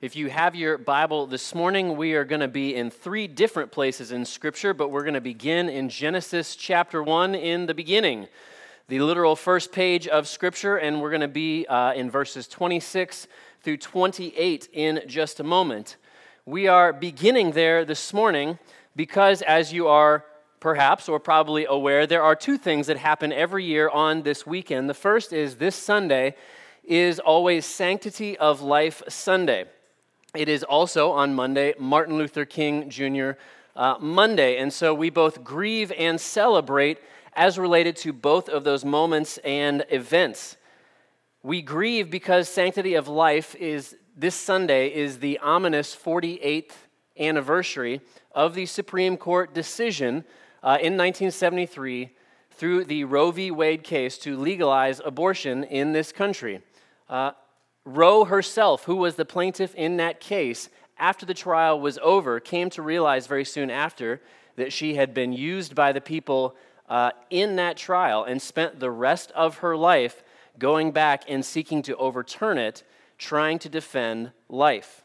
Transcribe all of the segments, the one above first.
If you have your Bible this morning, we are going to be in three different places in Scripture, but we're going to begin in Genesis chapter 1 in the beginning, the literal first page of Scripture, and we're going to be uh, in verses 26 through 28 in just a moment. We are beginning there this morning because, as you are perhaps or probably aware, there are two things that happen every year on this weekend. The first is this Sunday is always Sanctity of Life Sunday. It is also on Monday, Martin Luther King Jr. Uh, Monday. And so we both grieve and celebrate as related to both of those moments and events. We grieve because Sanctity of Life is this Sunday is the ominous 48th anniversary of the Supreme Court decision uh, in 1973 through the Roe v. Wade case to legalize abortion in this country. Uh, Roe herself, who was the plaintiff in that case, after the trial was over, came to realize very soon after that she had been used by the people uh, in that trial and spent the rest of her life going back and seeking to overturn it, trying to defend life.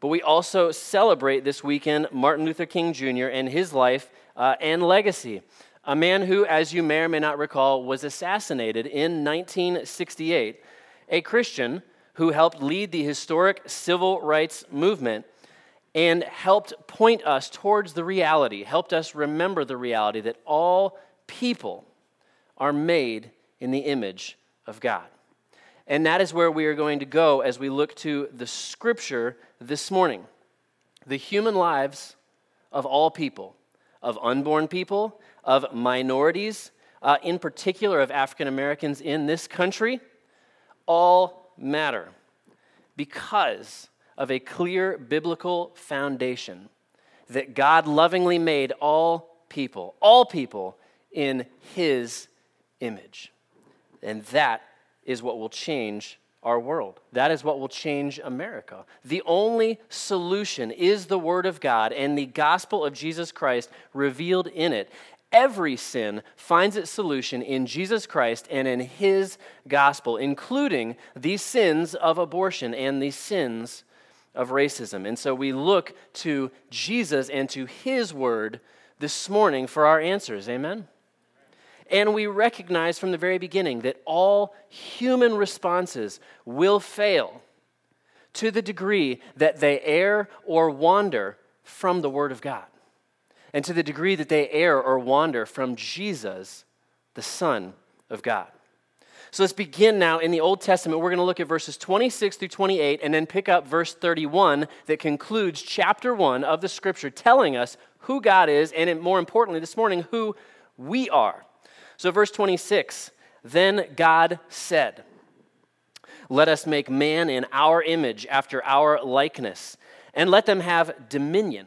But we also celebrate this weekend Martin Luther King Jr. and his life uh, and legacy. A man who, as you may or may not recall, was assassinated in 1968, a Christian who helped lead the historic civil rights movement and helped point us towards the reality, helped us remember the reality that all people are made in the image of God. And that is where we are going to go as we look to the scripture this morning. The human lives of all people, of unborn people, of minorities, uh, in particular of African Americans in this country, all matter because of a clear biblical foundation that God lovingly made all people, all people in His image. And that is what will change our world. That is what will change America. The only solution is the Word of God and the gospel of Jesus Christ revealed in it. Every sin finds its solution in Jesus Christ and in His gospel, including these sins of abortion and these sins of racism. And so we look to Jesus and to His word this morning for our answers. Amen? And we recognize from the very beginning that all human responses will fail to the degree that they err or wander from the Word of God and to the degree that they err or wander from Jesus, the Son of God. So let's begin now in the Old Testament. We're going to look at verses 26 through 28 and then pick up verse 31 that concludes chapter 1 of the scripture, telling us who God is and, more importantly, this morning, who we are. So, verse 26 Then God said, Let us make man in our image, after our likeness, and let them have dominion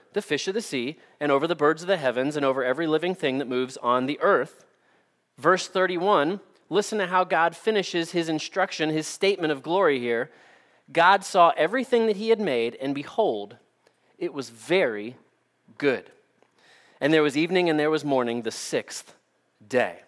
the fish of the sea, and over the birds of the heavens, and over every living thing that moves on the earth. Verse 31, listen to how God finishes his instruction, his statement of glory here. God saw everything that he had made, and behold, it was very good. And there was evening and there was morning, the sixth day.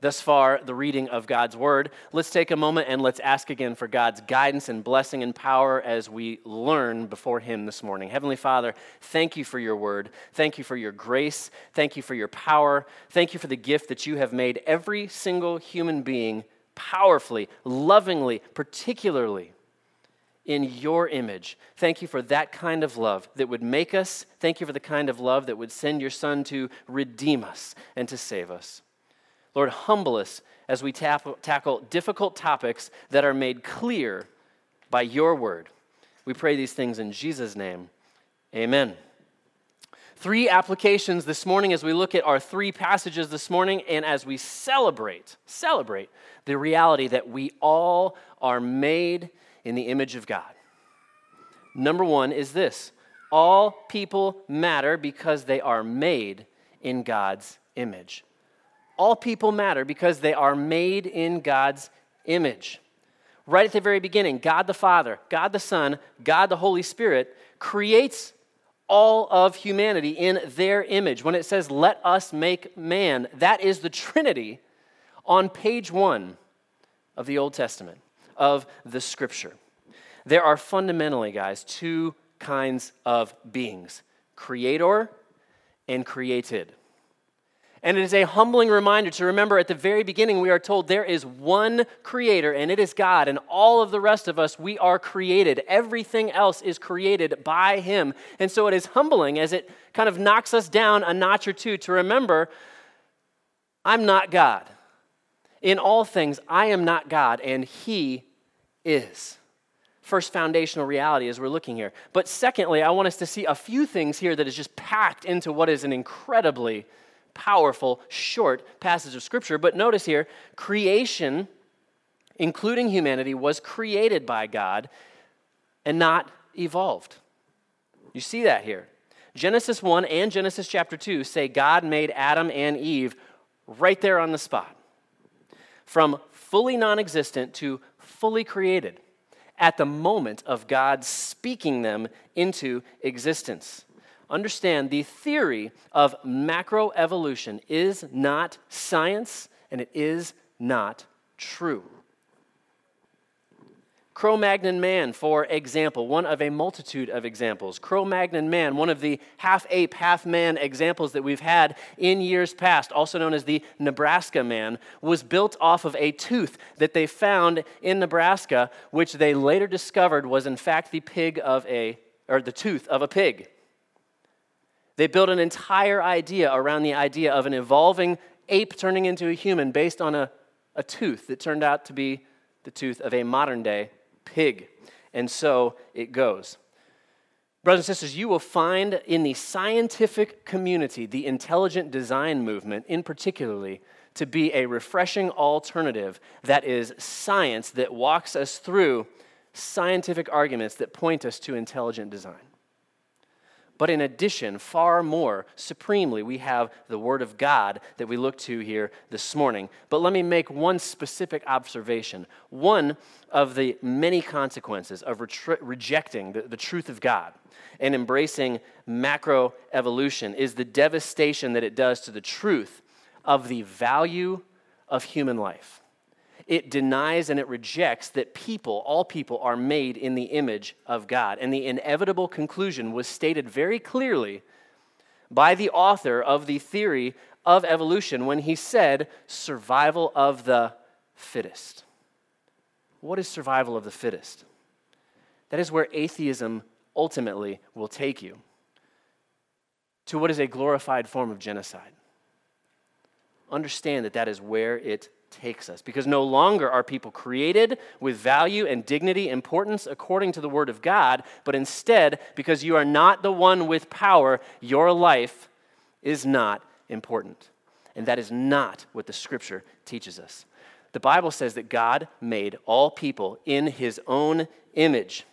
Thus far, the reading of God's word. Let's take a moment and let's ask again for God's guidance and blessing and power as we learn before Him this morning. Heavenly Father, thank you for your word. Thank you for your grace. Thank you for your power. Thank you for the gift that you have made every single human being powerfully, lovingly, particularly in your image. Thank you for that kind of love that would make us. Thank you for the kind of love that would send your Son to redeem us and to save us. Lord, humble us as we tap, tackle difficult topics that are made clear by your word. We pray these things in Jesus' name. Amen. Three applications this morning as we look at our three passages this morning and as we celebrate, celebrate the reality that we all are made in the image of God. Number one is this All people matter because they are made in God's image. All people matter because they are made in God's image. Right at the very beginning, God the Father, God the Son, God the Holy Spirit creates all of humanity in their image. When it says, let us make man, that is the Trinity on page one of the Old Testament, of the Scripture. There are fundamentally, guys, two kinds of beings creator and created. And it is a humbling reminder to remember at the very beginning, we are told there is one creator, and it is God, and all of the rest of us, we are created. Everything else is created by Him. And so it is humbling as it kind of knocks us down a notch or two to remember I'm not God. In all things, I am not God, and He is first foundational reality as we're looking here. But secondly, I want us to see a few things here that is just packed into what is an incredibly powerful, short passage of Scripture. But notice here creation, including humanity, was created by God and not evolved. You see that here. Genesis 1 and Genesis chapter 2 say God made Adam and Eve right there on the spot. From fully non existent to fully created at the moment of God speaking them into existence. Understand the theory of macroevolution is not science and it is not true. Cro Magnon man, for example, one of a multitude of examples. Cro Magnon man, one of the half ape, half man examples that we've had in years past, also known as the Nebraska man, was built off of a tooth that they found in Nebraska, which they later discovered was in fact the pig of a, or the tooth of a pig. They built an entire idea around the idea of an evolving ape turning into a human based on a, a tooth that turned out to be the tooth of a modern day pig. And so it goes. Brothers and sisters, you will find in the scientific community, the intelligent design movement in particularly, to be a refreshing alternative that is science that walks us through scientific arguments that point us to intelligent design. But in addition, far more supremely, we have the Word of God that we look to here this morning. But let me make one specific observation. One of the many consequences of re- rejecting the, the truth of God and embracing macroevolution is the devastation that it does to the truth of the value of human life it denies and it rejects that people, all people, are made in the image of God. And the inevitable conclusion was stated very clearly by the author of the theory of evolution when he said, survival of the fittest. What is survival of the fittest? That is where atheism ultimately will take you to what is a glorified form of genocide. Understand that that is where it takes us. Because no longer are people created with value and dignity, importance according to the Word of God, but instead, because you are not the one with power, your life is not important. And that is not what the Scripture teaches us. The Bible says that God made all people in His own image.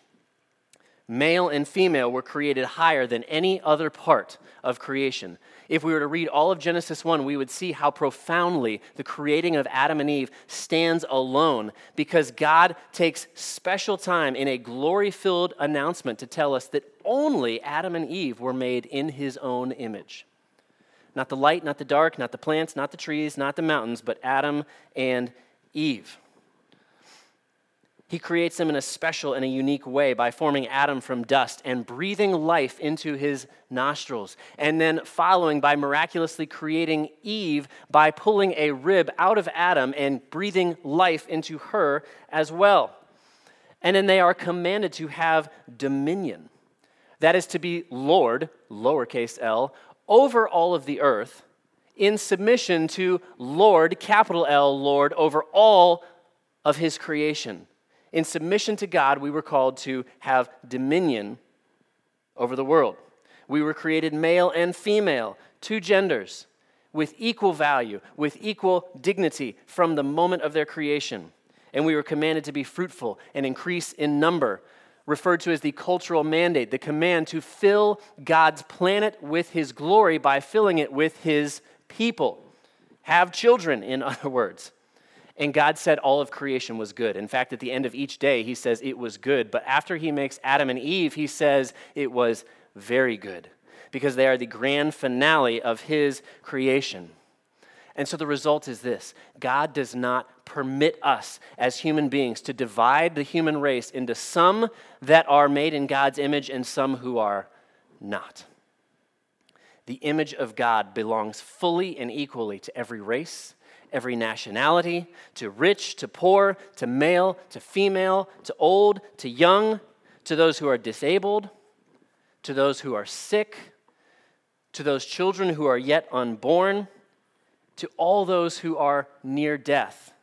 Male and female were created higher than any other part of creation. If we were to read all of Genesis 1, we would see how profoundly the creating of Adam and Eve stands alone because God takes special time in a glory filled announcement to tell us that only Adam and Eve were made in his own image. Not the light, not the dark, not the plants, not the trees, not the mountains, but Adam and Eve. He creates them in a special and a unique way by forming Adam from dust and breathing life into his nostrils. And then following by miraculously creating Eve by pulling a rib out of Adam and breathing life into her as well. And then they are commanded to have dominion. That is to be Lord, lowercase l, over all of the earth in submission to Lord, capital L, Lord, over all of his creation. In submission to God, we were called to have dominion over the world. We were created male and female, two genders, with equal value, with equal dignity from the moment of their creation. And we were commanded to be fruitful and increase in number, referred to as the cultural mandate, the command to fill God's planet with his glory by filling it with his people. Have children, in other words. And God said all of creation was good. In fact, at the end of each day, he says it was good. But after he makes Adam and Eve, he says it was very good because they are the grand finale of his creation. And so the result is this God does not permit us as human beings to divide the human race into some that are made in God's image and some who are not. The image of God belongs fully and equally to every race, every nationality, to rich, to poor, to male, to female, to old, to young, to those who are disabled, to those who are sick, to those children who are yet unborn to all those who are near death.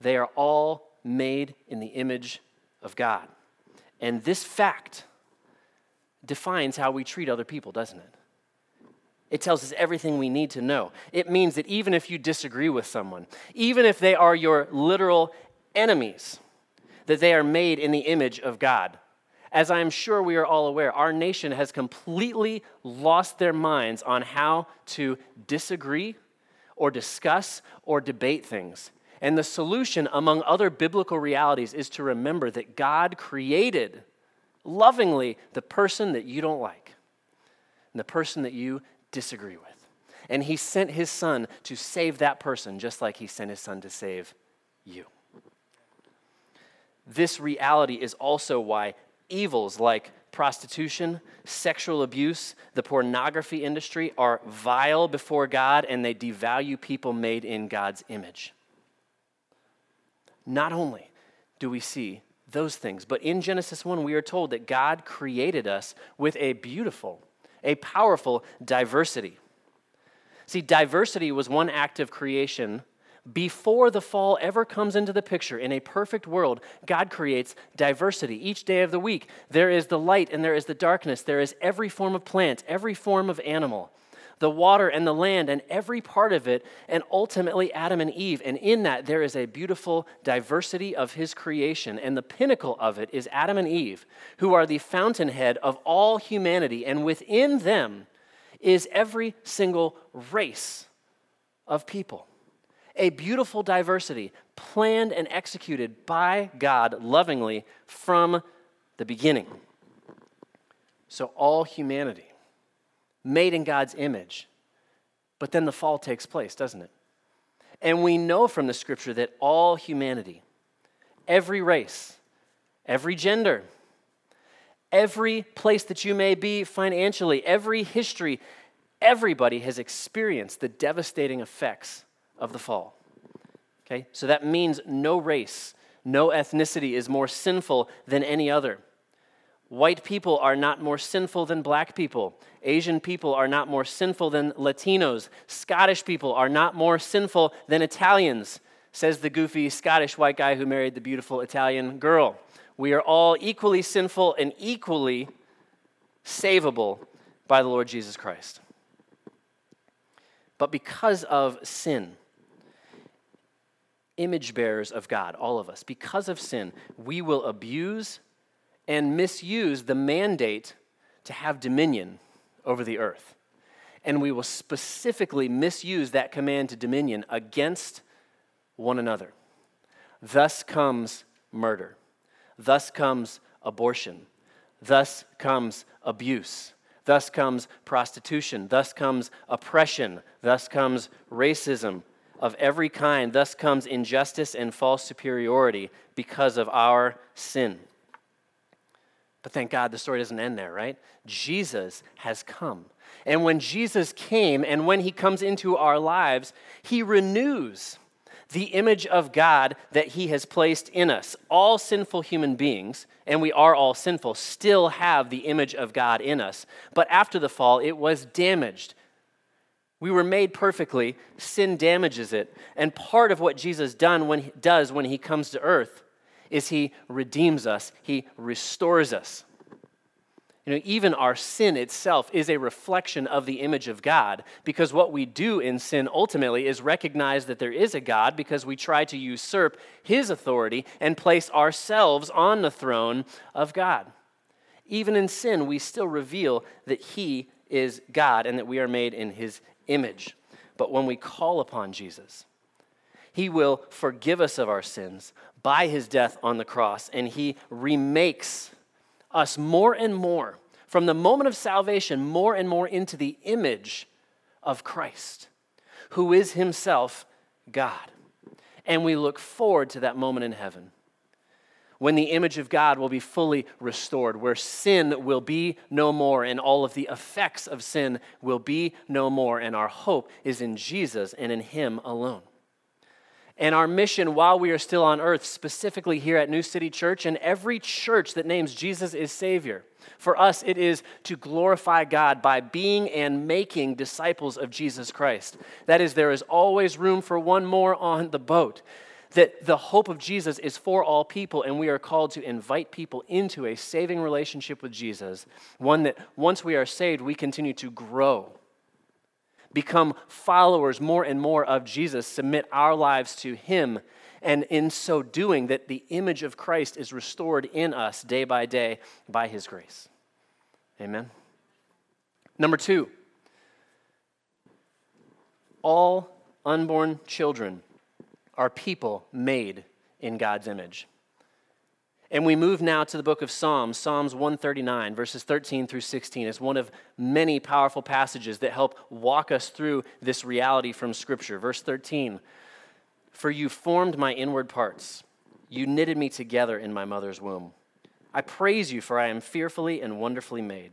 They are all made in the image of God. And this fact defines how we treat other people, doesn't it? It tells us everything we need to know. It means that even if you disagree with someone, even if they are your literal enemies, that they are made in the image of God. As I am sure we are all aware, our nation has completely lost their minds on how to disagree or discuss or debate things. And the solution, among other biblical realities, is to remember that God created lovingly the person that you don't like and the person that you disagree with. And He sent His Son to save that person, just like He sent His Son to save you. This reality is also why evils like prostitution, sexual abuse, the pornography industry are vile before God and they devalue people made in God's image. Not only do we see those things, but in Genesis 1, we are told that God created us with a beautiful, a powerful diversity. See, diversity was one act of creation before the fall ever comes into the picture, in a perfect world, God creates diversity. Each day of the week, there is the light and there is the darkness. There is every form of plant, every form of animal, the water and the land, and every part of it, and ultimately Adam and Eve. And in that, there is a beautiful diversity of his creation. And the pinnacle of it is Adam and Eve, who are the fountainhead of all humanity. And within them is every single race of people a beautiful diversity planned and executed by God lovingly from the beginning. So, all humanity made in God's image. But then the fall takes place, doesn't it? And we know from the scripture that all humanity, every race, every gender, every place that you may be financially, every history, everybody has experienced the devastating effects of the fall. Okay? So that means no race, no ethnicity is more sinful than any other. White people are not more sinful than black people. Asian people are not more sinful than Latinos. Scottish people are not more sinful than Italians, says the goofy Scottish white guy who married the beautiful Italian girl. We are all equally sinful and equally savable by the Lord Jesus Christ. But because of sin, image bearers of God, all of us. Because of sin, we will abuse and misuse the mandate to have dominion over the earth. And we will specifically misuse that command to dominion against one another. Thus comes murder. Thus comes abortion. Thus comes abuse. Thus comes prostitution. Thus comes oppression. Thus comes racism, of every kind. Thus comes injustice and false superiority because of our sin. But thank God the story doesn't end there, right? Jesus has come. And when Jesus came and when he comes into our lives, he renews the image of God that he has placed in us. All sinful human beings, and we are all sinful, still have the image of God in us. But after the fall, it was damaged we were made perfectly, sin damages it. And part of what Jesus done when he, does when he comes to earth is he redeems us, he restores us. You know, even our sin itself is a reflection of the image of God because what we do in sin ultimately is recognize that there is a God because we try to usurp his authority and place ourselves on the throne of God. Even in sin, we still reveal that he is God and that we are made in his image. But when we call upon Jesus, he will forgive us of our sins by his death on the cross, and he remakes us more and more, from the moment of salvation, more and more into the image of Christ, who is himself God. And we look forward to that moment in heaven when the image of God will be fully restored, where sin will be no more and all of the effects of sin will be no more. And our hope is in Jesus and in Him alone. And our mission while we are still on earth, specifically here at New City Church and every church that names Jesus is Savior, for us it is to glorify God by being and making disciples of Jesus Christ. That is, there is always room for one more on the boat. That the hope of Jesus is for all people, and we are called to invite people into a saving relationship with Jesus, one that once we are saved, we continue to grow become followers more and more of Jesus, submit our lives to Him, and in so doing, that the image of Christ is restored in us day by day by His grace. Amen. Number two, all unborn children are people made in God's image. And we move now to the book of Psalms, Psalms 139, verses 13 through 16. It's one of many powerful passages that help walk us through this reality from Scripture. Verse 13 For you formed my inward parts, you knitted me together in my mother's womb. I praise you, for I am fearfully and wonderfully made.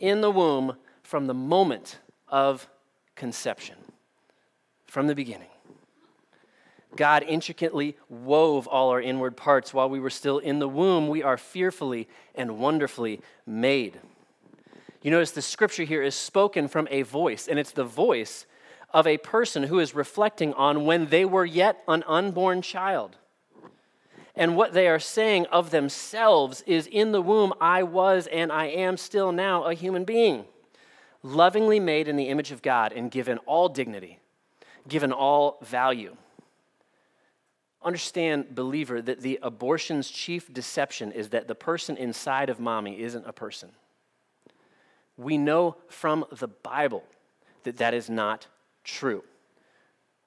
in the womb from the moment of conception, from the beginning. God intricately wove all our inward parts while we were still in the womb. We are fearfully and wonderfully made. You notice the scripture here is spoken from a voice, and it's the voice of a person who is reflecting on when they were yet an unborn child. And what they are saying of themselves is in the womb, I was and I am still now a human being, lovingly made in the image of God and given all dignity, given all value. Understand, believer, that the abortion's chief deception is that the person inside of mommy isn't a person. We know from the Bible that that is not true.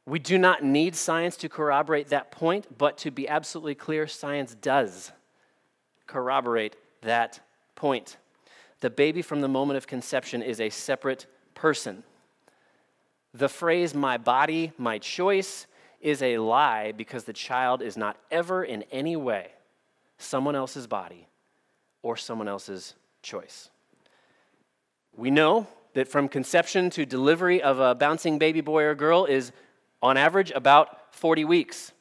We do not need science to corroborate that point, but to be absolutely clear, science does corroborate that point. The baby from the moment of conception is a separate person. The phrase, my body, my choice, is a lie because the child is not ever in any way someone else's body or someone else's choice. We know that from conception to delivery of a bouncing baby boy or girl is, on average, about 40 weeks.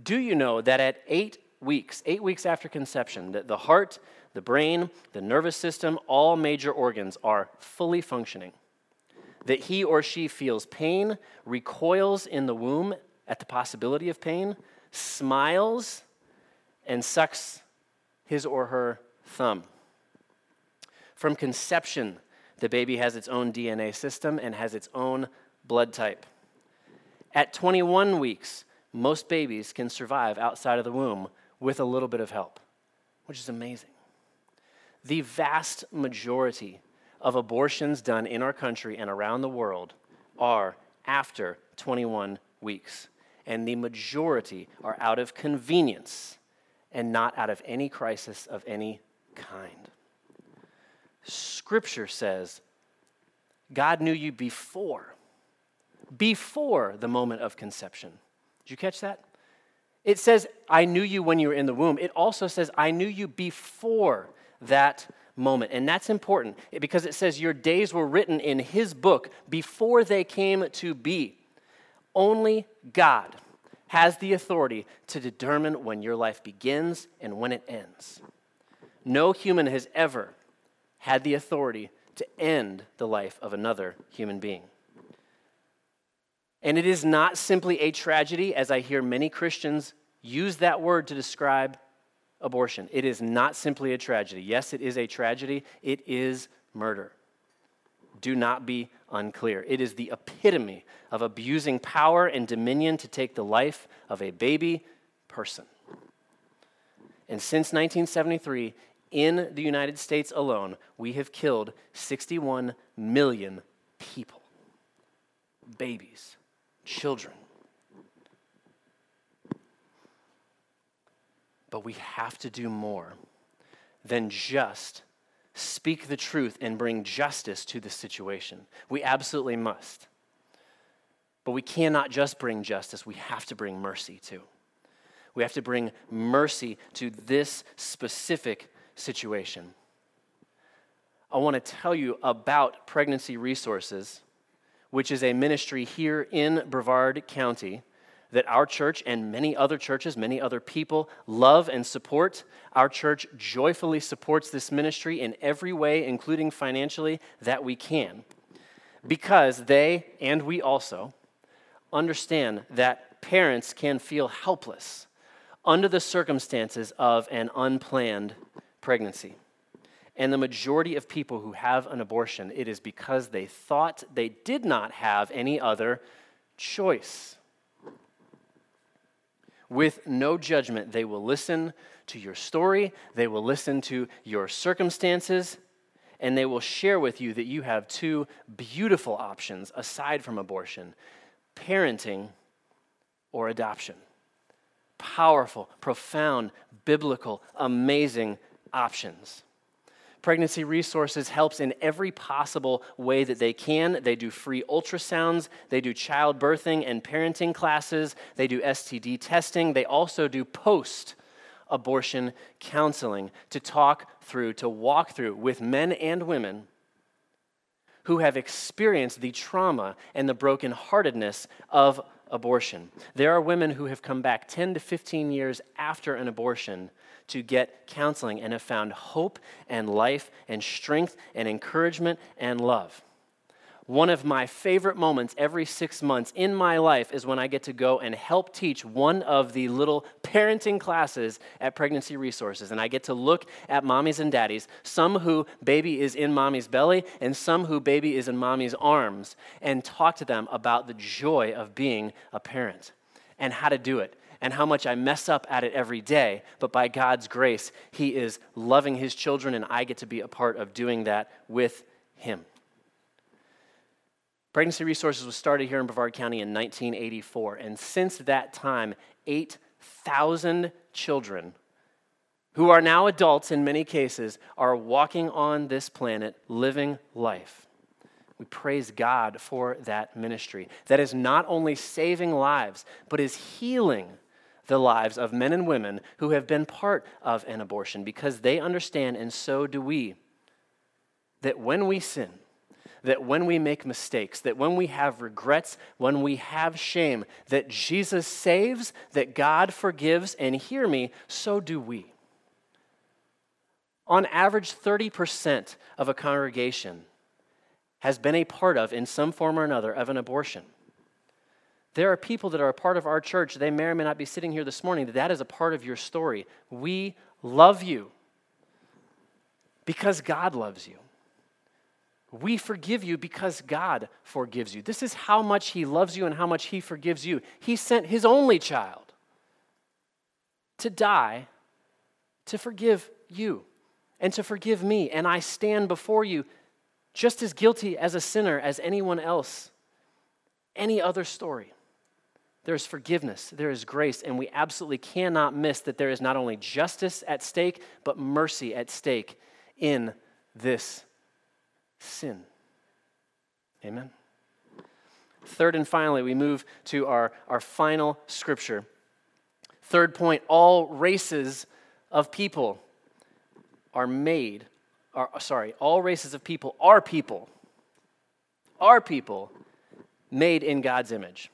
Do you know that at eight weeks, eight weeks after conception, that the heart, the brain, the nervous system, all major organs are fully functioning? That he or she feels pain, recoils in the womb at the possibility of pain, smiles, and sucks his or her thumb. From conception, the baby has its own DNA system and has its own blood type. At 21 weeks, most babies can survive outside of the womb with a little bit of help, which is amazing. The vast majority of abortions done in our country and around the world are after 21 weeks and the majority are out of convenience and not out of any crisis of any kind. Scripture says God knew you before, before the moment of conception. Did you catch that? It says, I knew you when you were in the womb. It also says, I knew you before that moment. And that's important because it says your days were written in his book before they came to be. Only God has the authority to determine when your life begins and when it ends. No human has ever had the authority to end the life of another human being. And it is not simply a tragedy, as I hear many Christians use that word to describe abortion. It is not simply a tragedy. Yes, it is a tragedy, it is murder. Do not be unclear. It is the epitome of abusing power and dominion to take the life of a baby person. And since 1973, in the United States alone, we have killed 61 million people babies, children. But we have to do more than just speak the truth and bring justice to the situation. We absolutely must. But we cannot just bring justice, we have to bring mercy too. We have to bring mercy to this specific situation. I want to tell you about Pregnancy Resources, which is a ministry here in Brevard County that our church and many other churches, many other people love and support. Our church joyfully supports this ministry in every way, including financially, that we can, because they and we also understand that parents can feel helpless under the circumstances of an unplanned pregnancy. And the majority of people who have an abortion, it is because they thought they did not have any other choice. With no judgment, they will listen to your story, they will listen to your circumstances, and they will share with you that you have two beautiful options aside from abortion parenting or adoption. Powerful, profound, biblical, amazing options. Pregnancy Resources helps in every possible way that they can. They do free ultrasounds, they do childbirthing and parenting classes, they do STD testing, they also do post abortion counseling to talk through, to walk through with men and women who have experienced the trauma and the brokenheartedness of abortion. There are women who have come back 10 to 15 years after an abortion to get counseling and have found hope and life and strength and encouragement and love. One of my favorite moments every six months in my life is when I get to go and help teach one of the little parenting classes at Pregnancy Resources. And I get to look at mommies and daddies, some who baby is in mommy's belly, and some who baby is in mommy's arms, and talk to them about the joy of being a parent and how to do it and how much I mess up at it every day, but by God's grace, He is loving His children, and I get to be a part of doing that with Him. Pregnancy Resources was started here in Brevard County in 1984, and since that time, 8,000 children who are now adults in many cases are walking on this planet living life. We praise God for that ministry that is not only saving lives, but is healing the lives of men and women who have been part of an abortion because they understand, and so do we, that when we sin, that when we make mistakes, that when we have regrets, when we have shame, that Jesus saves, that God forgives, and hear me, so do we. On average, 30% of a congregation has been a part of, in some form or another, of an abortion. There are people that are a part of our church, they may or may not be sitting here this morning, that that is a part of your story. We love you because God loves you. We forgive you because God forgives you. This is how much He loves you and how much He forgives you. He sent His only child to die to forgive you and to forgive me. And I stand before you just as guilty as a sinner as anyone else, any other story. There is forgiveness, there is grace, and we absolutely cannot miss that there is not only justice at stake, but mercy at stake in this sin. Amen. Third and finally, we move to our, our final scripture. Third point all races of people are made are, sorry, all races of people are people, are people made in God's image.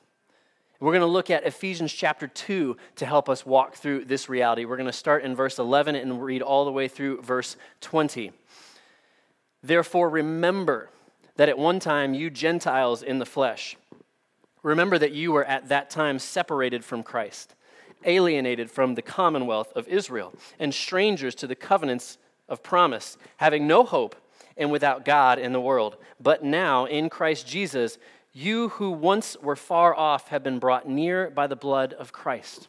We're going to look at Ephesians chapter 2 to help us walk through this reality. We're going to start in verse 11 and read all the way through verse 20. Therefore, remember that at one time you Gentiles in the flesh, remember that you were at that time separated from Christ, alienated from the commonwealth of Israel, and strangers to the covenants of promise, having no hope and without God in the world. But now, in Christ Jesus, you who once were far off have been brought near by the blood of Christ.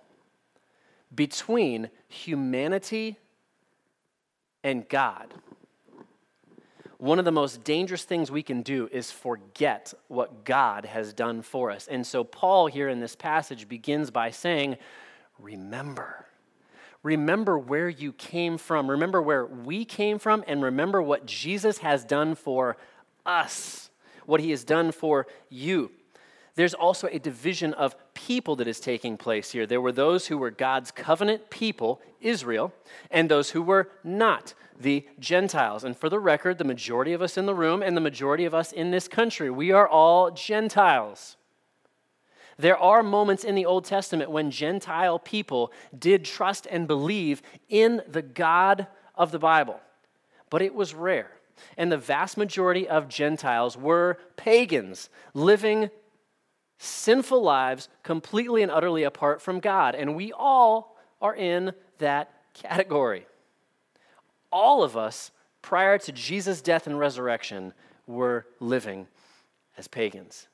between humanity and God. One of the most dangerous things we can do is forget what God has done for us. And so, Paul here in this passage begins by saying, Remember. Remember where you came from. Remember where we came from, and remember what Jesus has done for us, what he has done for you. There's also a division of people that is taking place here. There were those who were God's covenant people, Israel, and those who were not, the Gentiles. And for the record, the majority of us in the room and the majority of us in this country, we are all Gentiles. There are moments in the Old Testament when Gentile people did trust and believe in the God of the Bible, but it was rare and the vast majority of Gentiles were pagans living sinful lives completely and utterly apart from God. And we all are in that category. All of us, prior to Jesus' death and resurrection, were living as pagans.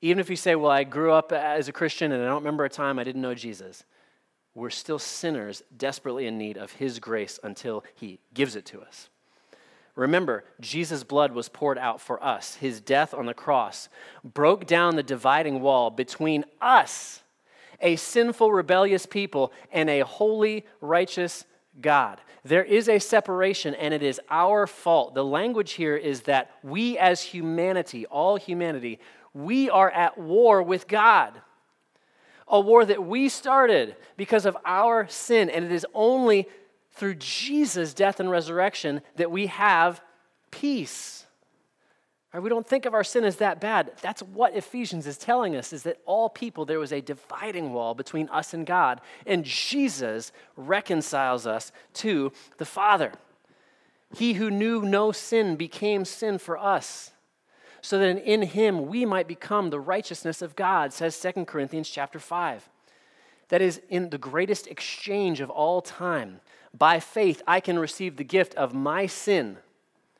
Even if you say, Well, I grew up as a Christian and I don't remember a time I didn't know Jesus, we're still sinners desperately in need of His grace until He gives it to us. Remember, Jesus' blood was poured out for us. His death on the cross broke down the dividing wall between us, a sinful, rebellious people, and a holy, righteous God. There is a separation, and it is our fault. The language here is that we, as humanity, all humanity, we are at war with God. A war that we started because of our sin, and it is only through Jesus' death and resurrection that we have peace. Right? We don't think of our sin as that bad. That's what Ephesians is telling us is that all people, there was a dividing wall between us and God, and Jesus reconciles us to the Father. He who knew no sin became sin for us so that in him we might become the righteousness of God, says 2 Corinthians chapter 5. That is in the greatest exchange of all time. By faith, I can receive the gift of my sin.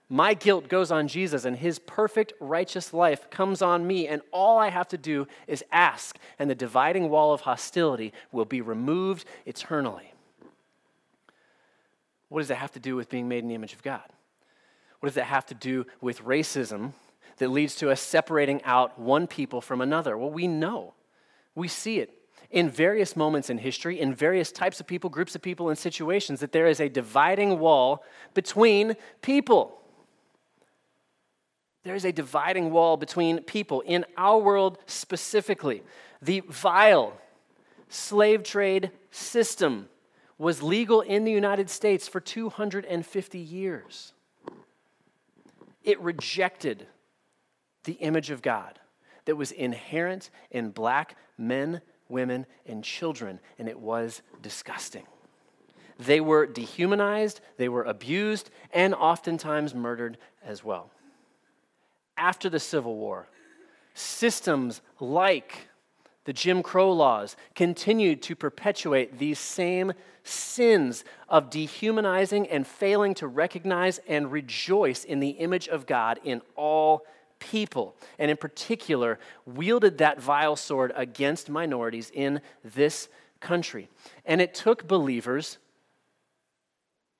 My guilt goes on Jesus, and his perfect righteous life comes on me, and all I have to do is ask, and the dividing wall of hostility will be removed eternally. What does that have to do with being made in the image of God? What does that have to do with racism that leads to us separating out one people from another? Well, we know. We see it in various moments in history, in various types of people, groups of people, and situations, that there is a dividing wall between people. There is a dividing wall between people. In our world specifically, the vile slave trade system was legal in the United States for 250 years. It rejected the image of God that was inherent in black men women, and children, and it was disgusting. They were dehumanized, they were abused, and oftentimes murdered as well. After the Civil War, systems like the Jim Crow laws continued to perpetuate these same sins of dehumanizing and failing to recognize and rejoice in the image of God in all people, and in particular, wielded that vile sword against minorities in this country. And it took believers,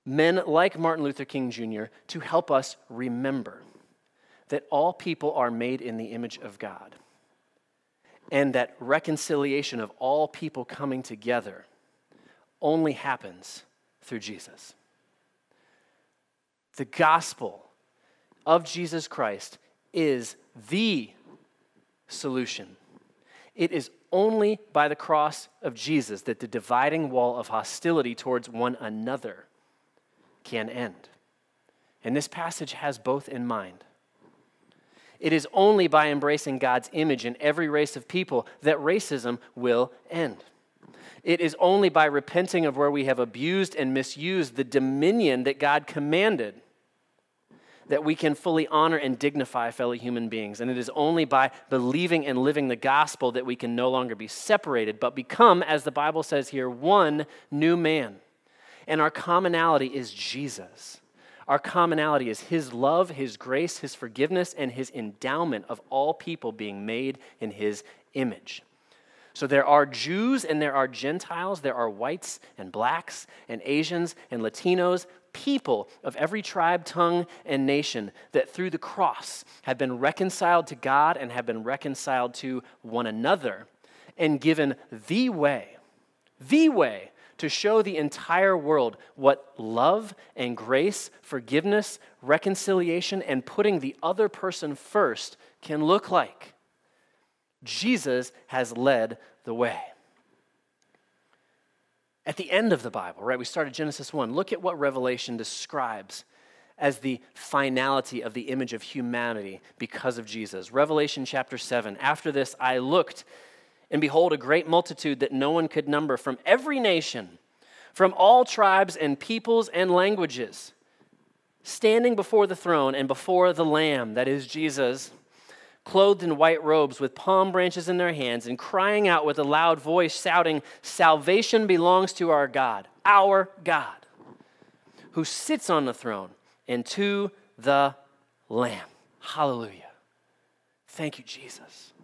men like Martin Luther King Jr., to help us remember that all people are made in the image of God and that reconciliation of all people coming together only happens through Jesus. The gospel of Jesus Christ is the solution. It is only by the cross of Jesus that the dividing wall of hostility towards one another can end. And this passage has both in mind. It is only by embracing God's image in every race of people that racism will end. It is only by repenting of where we have abused and misused the dominion that God commanded that we can fully honor and dignify fellow human beings. And it is only by believing and living the gospel that we can no longer be separated, but become, as the Bible says here, one new man. And our commonality is Jesus. Our commonality is His love, His grace, His forgiveness, and His endowment of all people being made in His image. So there are Jews and there are Gentiles, there are whites and blacks and Asians and Latinos, people of every tribe, tongue, and nation that through the cross have been reconciled to God and have been reconciled to one another and given the way, the way to show the entire world what love and grace, forgiveness, reconciliation, and putting the other person first can look like. Jesus has led the way at the end of the Bible, right? We started Genesis 1. Look at what Revelation describes as the finality of the image of humanity because of Jesus. Revelation chapter 7. After this, I looked, and behold, a great multitude that no one could number from every nation, from all tribes and peoples and languages, standing before the throne and before the Lamb, that is Jesus clothed in white robes with palm branches in their hands, and crying out with a loud voice, shouting, Salvation belongs to our God, our God, who sits on the throne, and to the Lamb. Hallelujah. Thank you, Jesus.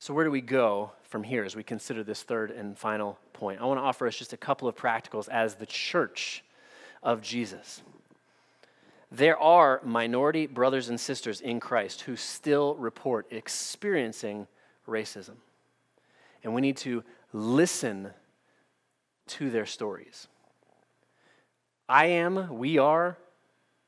So, where do we go from here as we consider this third and final point? I want to offer us just a couple of practicals as the church of Jesus there are minority brothers and sisters in Christ who still report experiencing racism. And we need to listen to their stories. I am, we are,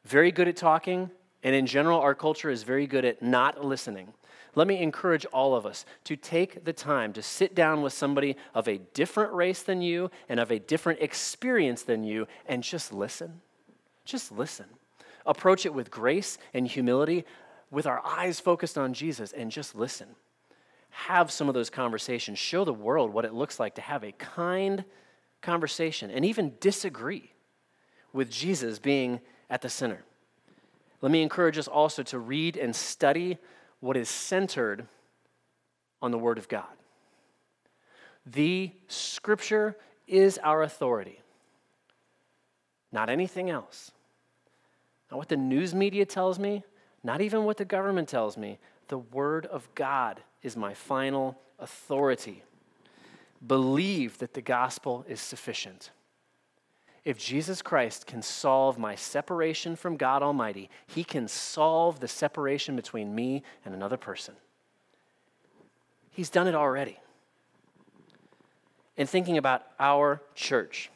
very good at talking, and in general, our culture is very good at not listening. Let me encourage all of us to take the time to sit down with somebody of a different race than you and of a different experience than you and just listen. Just listen approach it with grace and humility, with our eyes focused on Jesus, and just listen. Have some of those conversations. Show the world what it looks like to have a kind conversation and even disagree with Jesus being at the center. Let me encourage us also to read and study what is centered on the Word of God. The Scripture is our authority, not anything else. Not what the news media tells me, not even what the government tells me. The Word of God is my final authority. Believe that the gospel is sufficient. If Jesus Christ can solve my separation from God Almighty, He can solve the separation between me and another person. He's done it already. In thinking about our church,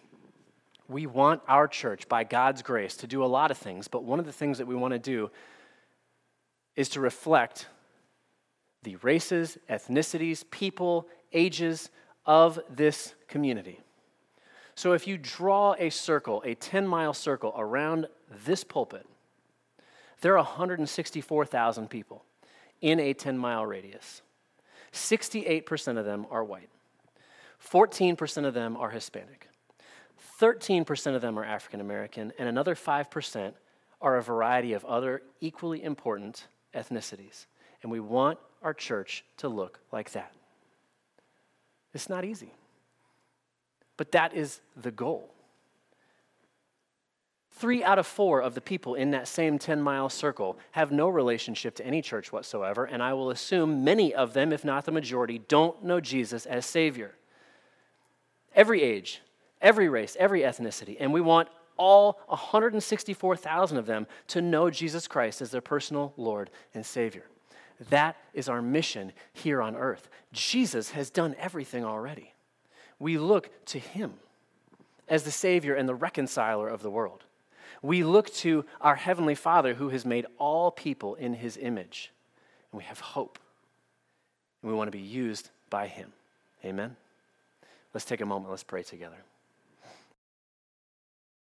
we want our church, by God's grace, to do a lot of things, but one of the things that we want to do is to reflect the races, ethnicities, people, ages of this community. So if you draw a circle, a 10 mile circle around this pulpit, there are 164,000 people in a 10 mile radius. 68% of them are white. 14% of them are Hispanic, 13% of them are African American, and another 5% are a variety of other equally important ethnicities. And we want our church to look like that. It's not easy, but that is the goal. Three out of four of the people in that same 10 mile circle have no relationship to any church whatsoever, and I will assume many of them, if not the majority, don't know Jesus as Savior. Every age, every race, every ethnicity, and we want all 164,000 of them to know Jesus Christ as their personal Lord and Savior. That is our mission here on earth. Jesus has done everything already. We look to Him as the Savior and the reconciler of the world. We look to our Heavenly Father who has made all people in His image. And we have hope. And we want to be used by Him. Amen? Let's take a moment. Let's pray together.